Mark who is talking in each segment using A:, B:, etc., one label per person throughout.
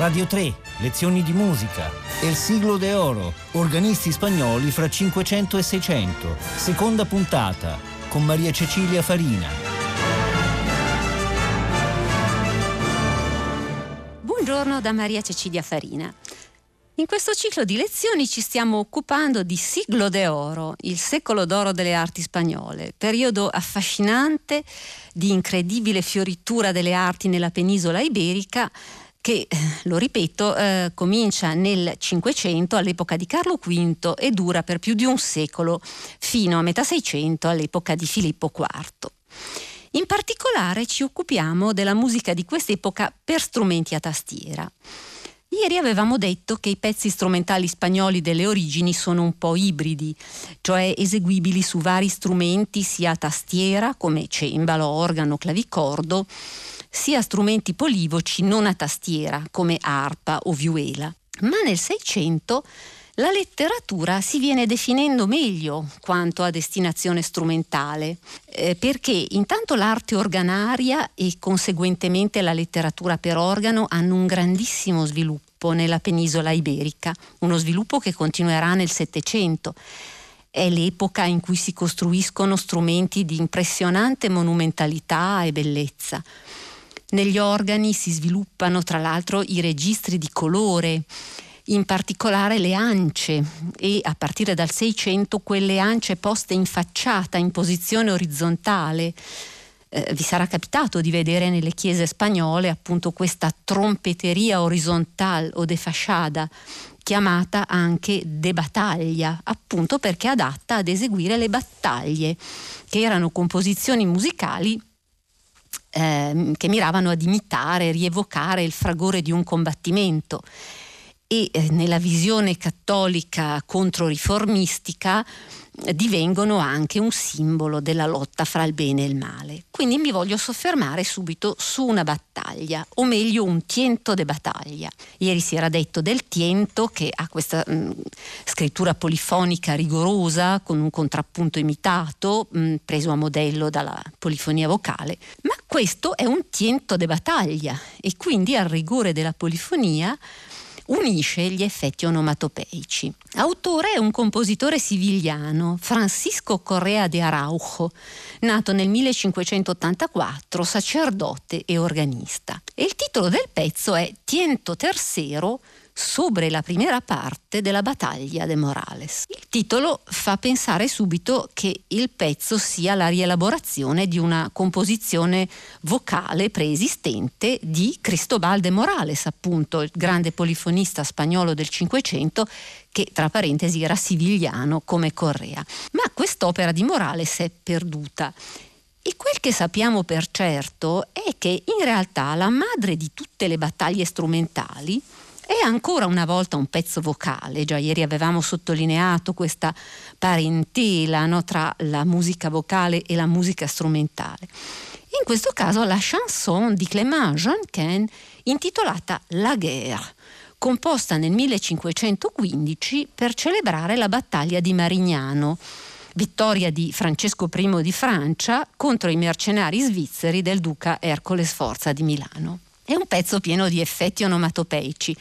A: Radio 3, lezioni di musica. El Siglo de Oro, organisti spagnoli fra 500 e 600. Seconda puntata, con Maria Cecilia Farina.
B: Buongiorno da Maria Cecilia Farina. In questo ciclo di lezioni ci stiamo occupando di Siglo de Oro, il secolo d'oro delle arti spagnole, periodo affascinante di incredibile fioritura delle arti nella penisola iberica che, eh, lo ripeto, eh, comincia nel Cinquecento all'epoca di Carlo V e dura per più di un secolo fino a metà Seicento all'epoca di Filippo IV. In particolare ci occupiamo della musica di quest'epoca per strumenti a tastiera. Ieri avevamo detto che i pezzi strumentali spagnoli delle origini sono un po' ibridi, cioè eseguibili su vari strumenti sia a tastiera come cembalo, organo, clavicordo, sia strumenti polivoci non a tastiera come arpa o viuela. Ma nel Seicento la letteratura si viene definendo meglio quanto a destinazione strumentale, eh, perché intanto l'arte organaria e conseguentemente la letteratura per organo hanno un grandissimo sviluppo nella penisola iberica, uno sviluppo che continuerà nel Settecento. È l'epoca in cui si costruiscono strumenti di impressionante monumentalità e bellezza. Negli organi si sviluppano tra l'altro i registri di colore, in particolare le ance e a partire dal 600 quelle ance poste in facciata in posizione orizzontale. Eh, vi sarà capitato di vedere nelle chiese spagnole appunto questa trompeteria orizzontale o de fasciada chiamata anche de battaglia, appunto perché adatta ad eseguire le battaglie, che erano composizioni musicali eh, che miravano ad imitare, rievocare il fragore di un combattimento. E eh, nella visione cattolica controriformistica divengono anche un simbolo della lotta fra il bene e il male. Quindi mi voglio soffermare subito su una battaglia, o meglio un tiento de battaglia. Ieri si era detto del tiento che ha questa mh, mm, scrittura polifonica rigorosa con un contrappunto imitato, mh, mm, preso a modello dalla polifonia vocale, ma questo è un tiento de battaglia e quindi al rigore della polifonia unisce gli effetti onomatopeici. Autore è un compositore sivigliano, Francisco Correa de Araujo, nato nel 1584, sacerdote e organista. E il titolo del pezzo è Tiento Tercero sobre la prima parte della battaglia de Morales. Il titolo fa pensare subito che il pezzo sia la rielaborazione di una composizione vocale preesistente di Cristobal de Morales, appunto il grande polifonista spagnolo del Cinquecento che tra parentesi era sivigliano come Correa. Ma quest'opera di Morales è perduta. E quel che sappiamo per certo è che in realtà la madre di tutte le battaglie strumentali è ancora una volta un pezzo vocale, già ieri avevamo sottolineato questa parentela no, tra la musica vocale e la musica strumentale. In questo caso la chanson di Clément Jonquin intitolata La guerre, composta nel 1515 per celebrare la battaglia di Marignano, vittoria di Francesco I di Francia contro i mercenari svizzeri del duca Ercole Sforza di Milano. È un pezzo pieno di effetti onomatopeici,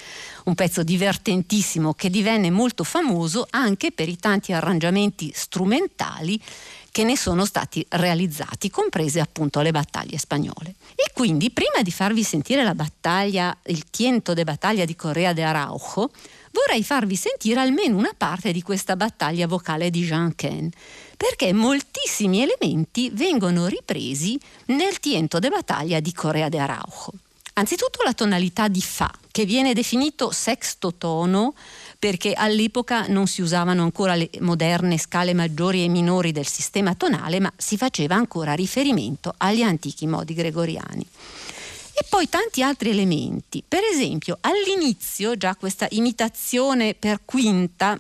B: un pezzo divertentissimo che divenne molto famoso anche per i tanti arrangiamenti strumentali che ne sono stati realizzati, comprese appunto le battaglie spagnole. E quindi, prima di farvi sentire la battaglia, il tiento de battaglia di Correa de Araujo, vorrei farvi sentire almeno una parte di questa battaglia vocale di Jean Ken, perché moltissimi elementi vengono ripresi nel tiento de battaglia di Correa de Araujo. Anzitutto la tonalità di Fa, che viene definito sexto tono perché all'epoca non si usavano ancora le moderne scale maggiori e minori del sistema tonale, ma si faceva ancora riferimento agli antichi modi gregoriani. E poi tanti altri elementi, per esempio all'inizio già questa imitazione per quinta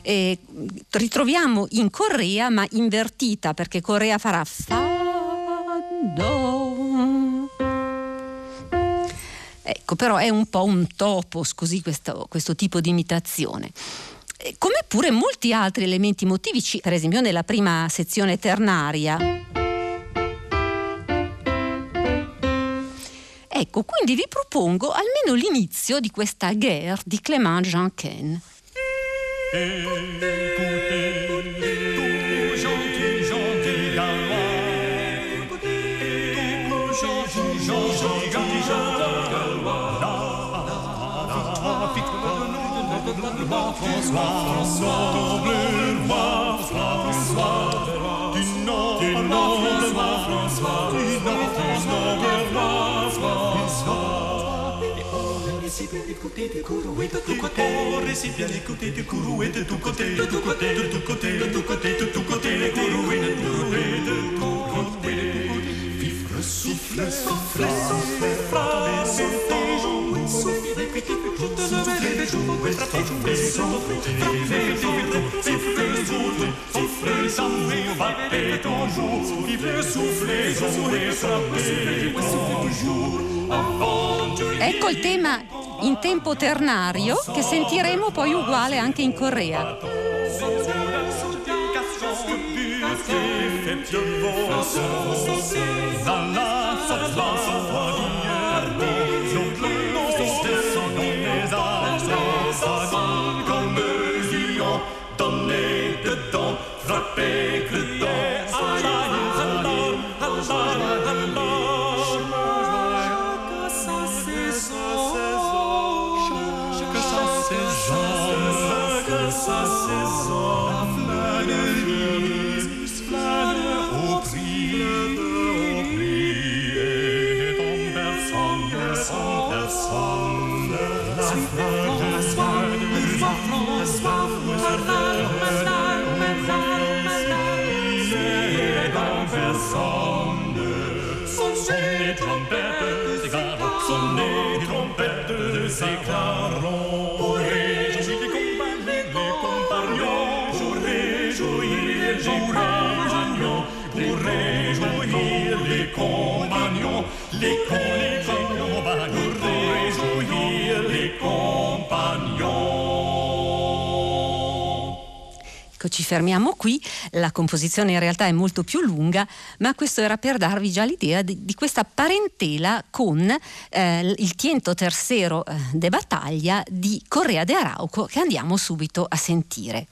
B: eh, ritroviamo in Corea ma invertita perché Corea farà fa do. Ecco, però è un po' un topos così questo, questo tipo di imitazione come pure molti altri elementi motivici, per esempio nella prima sezione ternaria. Ecco, quindi vi propongo almeno l'inizio di questa guerre di Clément Jean
C: écouté du courroux et de tout côté. Récit bien écouté du courroux et de tout côté. De tout côté, de tout côté, de tout côté, de tout côté. Les courroux et de tout côté, de tout côté. Vivre, souffle, souffle, souffle, frappez, sautez, jouez, soufflez, répétez,
B: Ecco il tema in tempo ternario che sentiremo poi uguale anche in Corea.
C: Donnez big
B: Ecco, ci fermiamo qui, la composizione in realtà è molto più lunga, ma questo era per darvi già l'idea di, di questa parentela con eh, il Tiento Tercero eh, de Battaglia di Correa de Arauco che andiamo subito a sentire.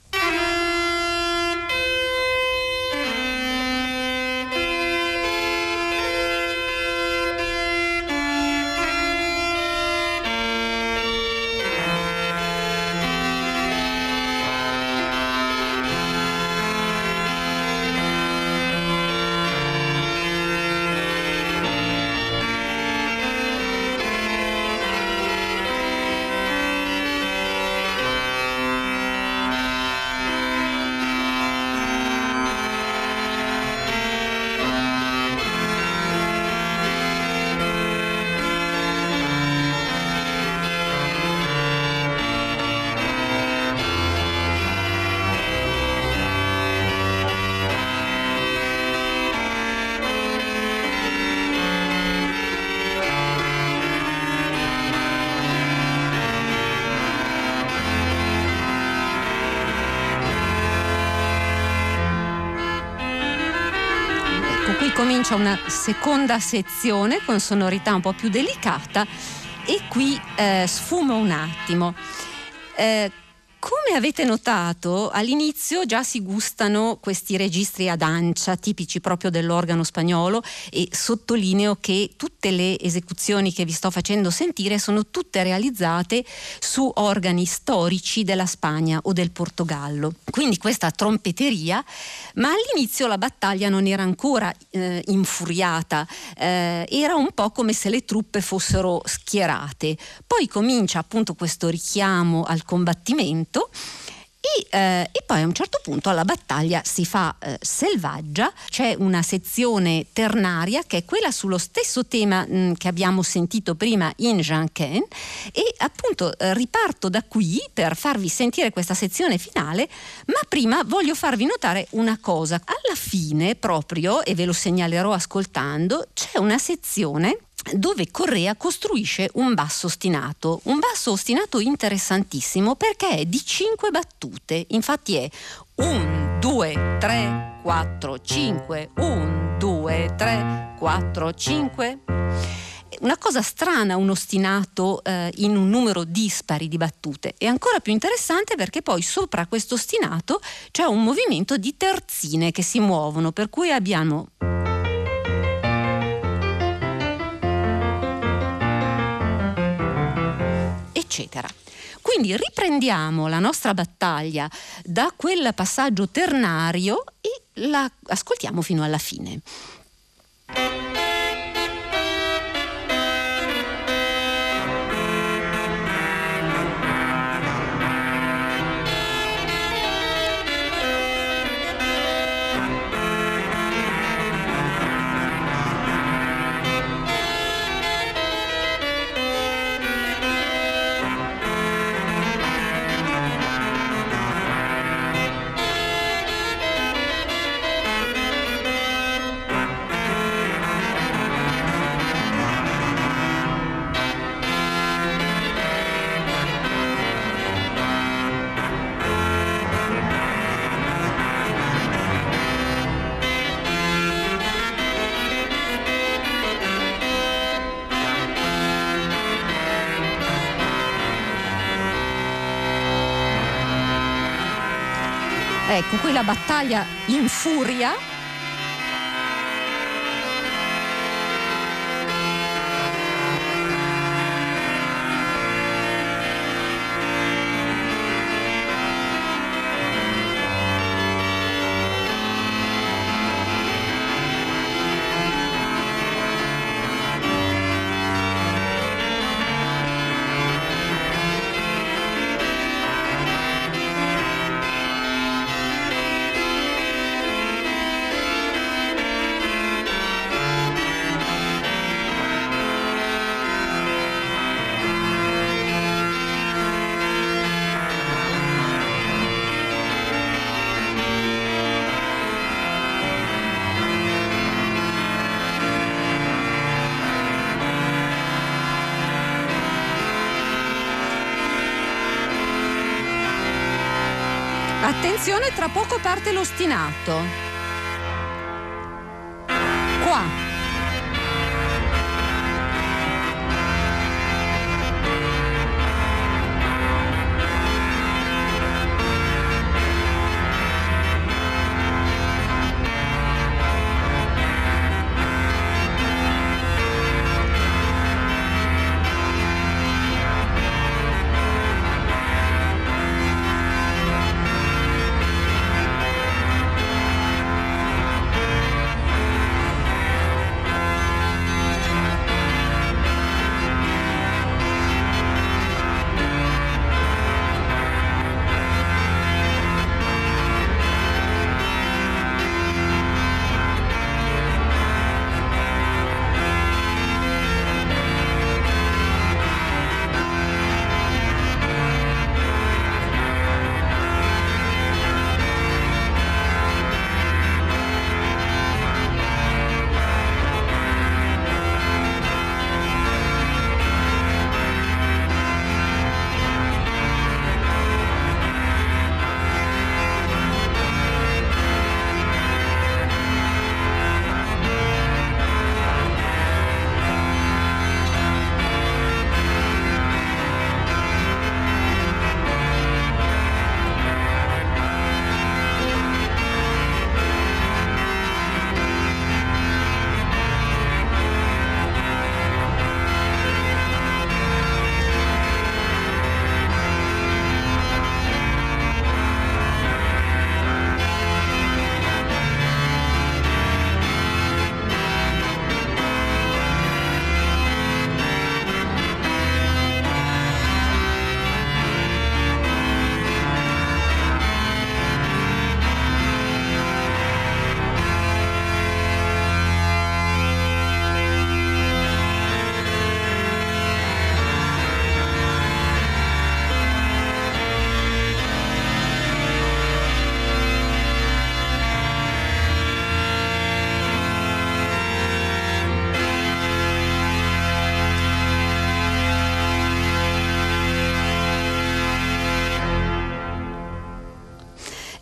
B: Comincia una seconda sezione con sonorità un po' più delicata e qui eh, sfumo un attimo. Eh, come avete notato, all'inizio già si gustano questi registri ad ancia, tipici proprio dell'organo spagnolo, e sottolineo che tutte le esecuzioni che vi sto facendo sentire sono tutte realizzate su organi storici della Spagna o del Portogallo. Quindi questa trompeteria, ma all'inizio la battaglia non era ancora eh, infuriata, eh, era un po' come se le truppe fossero schierate. Poi comincia appunto questo richiamo al combattimento e, eh, e, poi a un certo punto la battaglia si fa eh, selvaggia, c'è una sezione ternaria che è quella sullo stesso tema mh, mm, che abbiamo sentito prima in Jean Ken e appunto eh, riparto da qui per farvi sentire questa sezione finale, ma prima voglio farvi notare una cosa. Alla fine proprio, e ve lo segnalerò ascoltando, c'è una sezione dove Correa costruisce un basso ostinato, un basso ostinato interessantissimo perché è di cinque battute, infatti è 1, 2, 3, 4, 5, 1, 2, 3, 4, 5 una cosa strana un ostinato eh, in un numero dispari di battute. E ancora più interessante perché poi sopra questo ostinato c'è un movimento di terzine che si muovono, per cui abbiamo eccetera. Quindi riprendiamo la nostra battaglia da quel passaggio ternario e la ascoltiamo fino alla fine. Ecco, qui la battaglia in Attenzione, tra poco parte l'ostinato.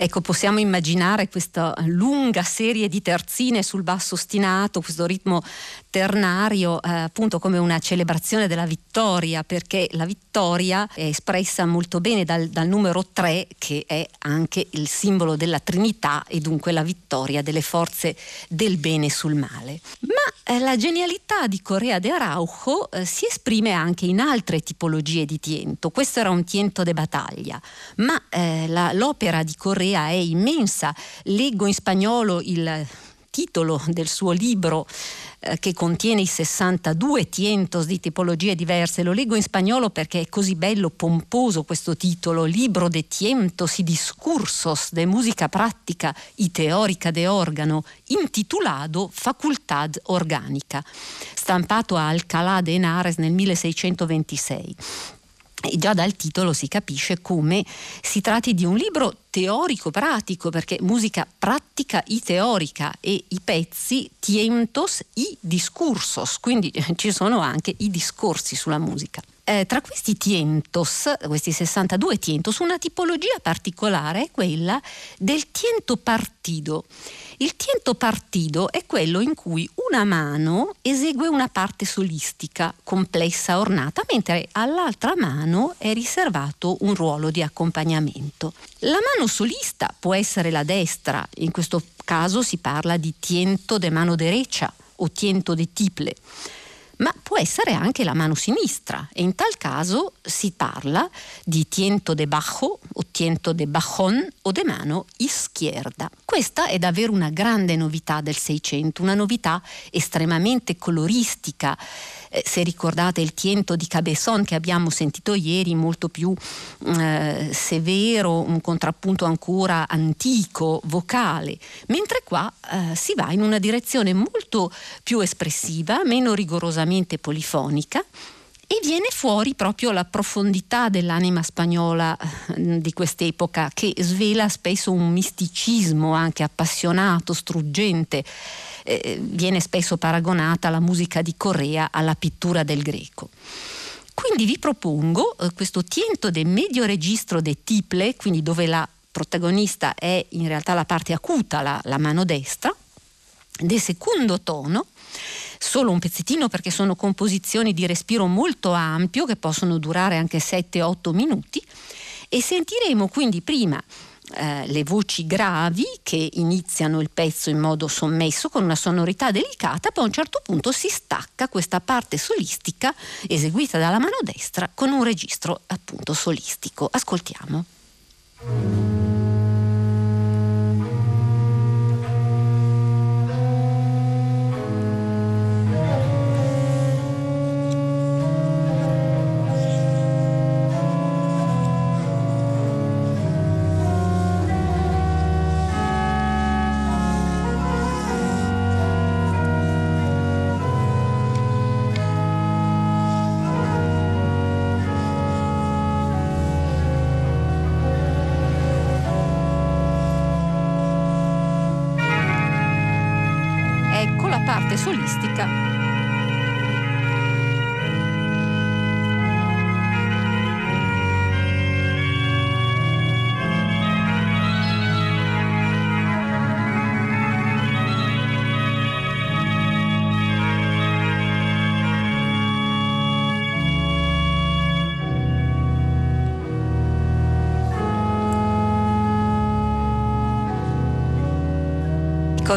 B: Ecco, possiamo immaginare questa lunga serie di terzine sul basso ostinato, questo ritmo ternario, eh, appunto come una celebrazione della vittoria, perché la vittoria è espressa molto bene dal, dal numero 3, che è anche il simbolo della Trinità e dunque la vittoria delle forze del bene sul male. Ma eh, la genialità di Correa de Araujo eh, si esprime anche in altre tipologie di tiento. Questo era un tiento de battaglia, ma eh, la, l'opera di Correa è immensa. Leggo in spagnolo il titolo del suo libro eh, che contiene i 62 tientos di tipologie diverse. Lo leggo in spagnolo perché è così bello, pomposo questo titolo, Libro de tientos y discursos de música práctica y teórica de órgano, intitolato Facultad Organica, stampato a Alcalá de Henares nel 1626. E già dal titolo si capisce come si tratti di un libro teorico-pratico, perché musica pratica i teorica e i pezzi tientos i discursos, quindi ci sono anche i discorsi sulla musica. Eh, tra questi tientos, questi 62 tientos, una tipologia particolare è quella del tiento partido. Il tiento partido è quello in cui una mano esegue una parte solistica complessa, ornata, mentre all'altra mano è riservato un ruolo di accompagnamento. La mano solista può essere la destra, in questo caso si parla di tiento de mano derecha o tiento de tiple ma può essere anche la mano sinistra e in tal caso si parla di tiento de bajo o tiento de bajón o de mano izquierda. Questa è davvero una grande novità del Seicento, una novità estremamente coloristica. Eh, se ricordate il tiento di Cabezon che abbiamo sentito ieri, molto più eh, severo, un contrappunto ancora antico, vocale, mentre qua eh, si va in una direzione molto più espressiva, meno rigorosamente estremamente polifonica e viene fuori proprio la profondità dell'anima spagnola eh, di quest'epoca che svela spesso un misticismo anche appassionato, struggente. Eh, viene spesso paragonata la musica di Correa alla pittura del greco. Quindi vi propongo eh, questo tiento del medio registro de tiple, quindi dove la protagonista è in realtà la parte acuta, la, la mano destra, del secondo tono, solo un pezzettino perché sono composizioni di respiro molto ampio che possono durare anche 7-8 minuti e sentiremo quindi prima eh, le voci gravi che iniziano il pezzo in modo sommesso con una sonorità delicata, poi a un certo punto si stacca questa parte solistica eseguita dalla mano destra con un registro appunto solistico. Ascoltiamo.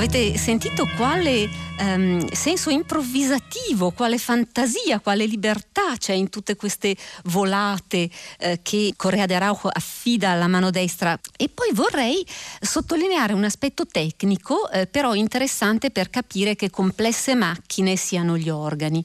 B: Avete sentito quale um, senso improvvisativo, quale fantasia, quale libertà c'è in tutte queste volate eh, che Correa de Araujo affida alla mano destra. E poi vorrei sottolineare un aspetto tecnico, eh, però interessante per capire che complesse macchine siano gli organi.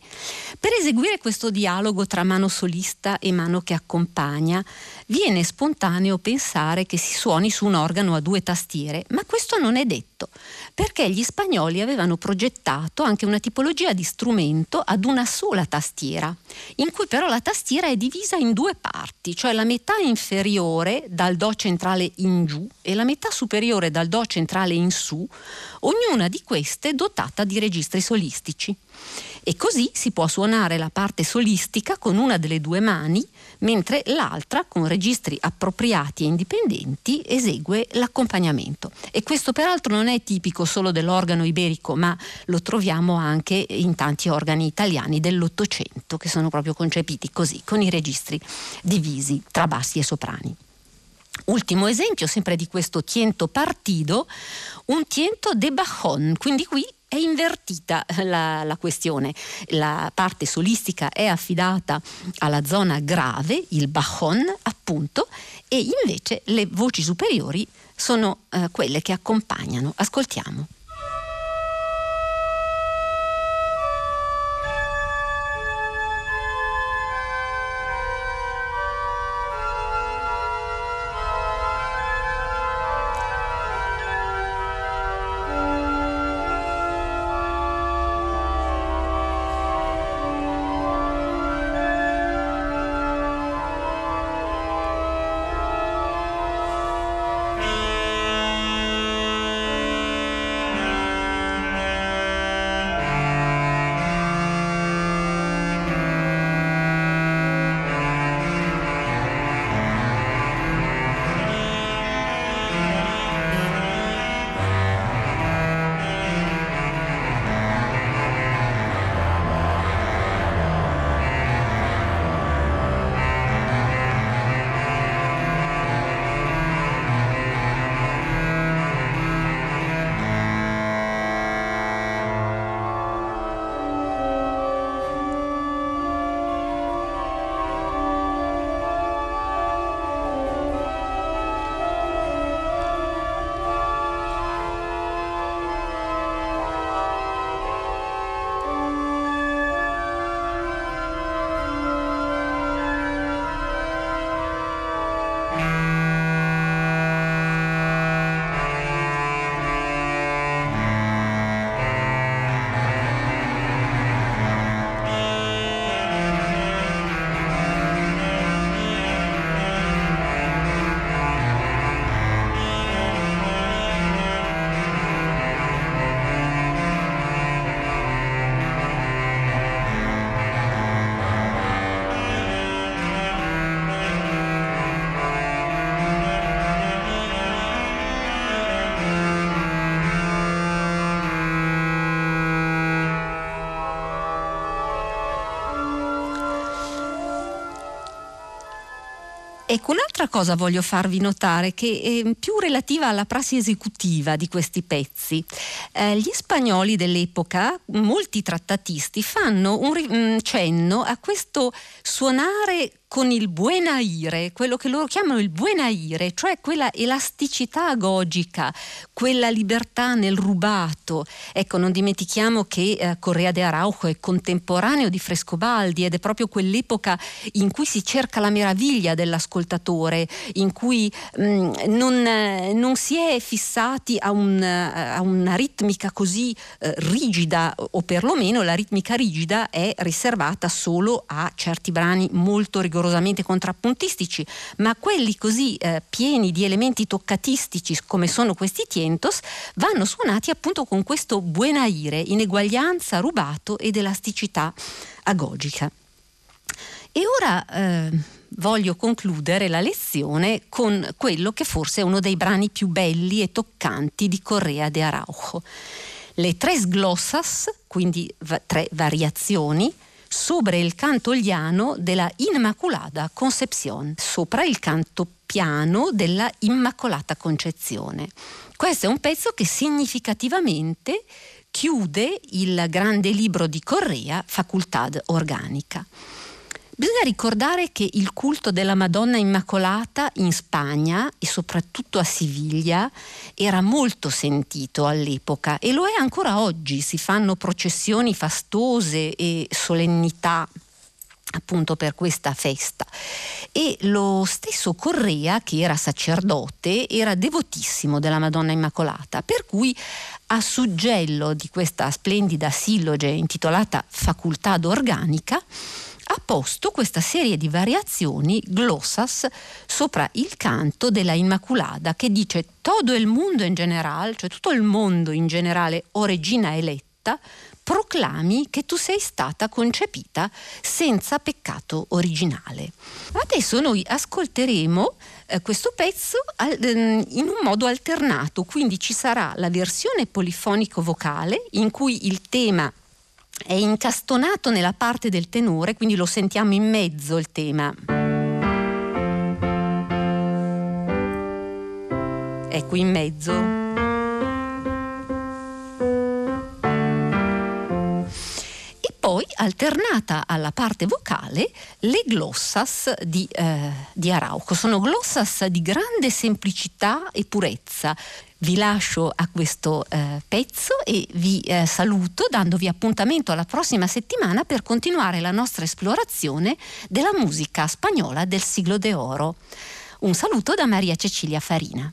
B: Per eseguire questo dialogo tra mano solista e mano che accompagna, viene spontaneo pensare che si suoni su un organo a due tastiere, ma questo non è detto, perché gli spagnoli avevano progettato anche una tipologia di strumento ad una sola tastiera, in cui però la tastiera è divisa in due parti, cioè la metà inferiore dal Do centrale in giù e la metà superiore dal Do centrale in su, ognuna di queste dotata di registri solistici. E così si può suonare la parte solistica con una delle due mani, mentre l'altra, con registri appropriati e indipendenti, esegue l'accompagnamento. E questo peraltro non è tipico solo dell'organo iberico, ma lo troviamo anche in tanti organi italiani dell'Ottocento, che sono proprio concepiti così, con i registri divisi tra bassi e soprani. Ultimo esempio, sempre di questo tiento partido, un tiento de bajon, quindi qui è invertita la, la, questione. La parte solistica è affidata alla zona grave, il bajon appunto, e invece le voci superiori sono eh, quelle che accompagnano. Ascoltiamo. Ecco, un'altra cosa voglio farvi notare che è più relativa alla prassi esecutiva di questi pezzi. Eh, gli spagnoli dell'epoca, molti trattatisti, fanno un mm, cenno a questo suonare con il buenaire, quello che loro chiamano il buenaire, cioè quella elasticità agogica, quella libertà nel rubato. Ecco, non dimentichiamo che eh, Correa de Araujo è contemporaneo di Frescobaldi ed è proprio quell'epoca in cui si cerca la meraviglia dell'ascoltatore, in cui mh, mm, non, eh, non, si è fissati a, un, eh, a una ritmica così eh, rigida, o perlomeno la ritmica rigida è riservata solo a certi brani molto rigorosi rigorosamente contrappuntistici, ma quelli così eh, pieni di elementi toccatistici come sono questi tientos vanno suonati appunto con questo buenaire, ineguaglianza, rubato ed elasticità agogica. E ora eh, voglio concludere la lezione con quello che forse è uno dei brani più belli e toccanti di Correa de Araujo. Le tres glossas, quindi va- tre variazioni, sopra il canto liano della Immaculata Concepción, sopra il canto piano della Immacolata Concezione. Questo è un pezzo che significativamente chiude il grande libro di Correa, Facultad Organica. Bisogna ricordare che il culto della Madonna Immacolata in Spagna e soprattutto a Siviglia era molto sentito all'epoca e lo è ancora oggi. Si fanno processioni fastose e solennità appunto per questa festa e lo stesso Correa che era sacerdote era devotissimo della Madonna Immacolata per cui a suggello di questa splendida silloge intitolata Facultad Organica ha posto questa serie di variazioni glossas sopra il canto della Immaculada che dice todo il mondo in generale, cioè tutto il mondo in generale, o regina eletta, proclami che tu sei stata concepita senza peccato originale. Adesso noi ascolteremo eh, questo pezzo al, ehm, in un modo alternato, quindi ci sarà la versione polifonico-vocale in cui il tema è incastonato nella parte del tenore, quindi lo sentiamo in mezzo il tema. Ecco in mezzo. Alternata alla parte vocale le glossas di, eh, di Arauco. Sono glossas di grande semplicità e purezza. Vi lascio a questo eh, pezzo e vi eh, saluto dandovi appuntamento alla prossima settimana per continuare la nostra esplorazione della musica spagnola del siglo d'oro. Un saluto da Maria Cecilia Farina.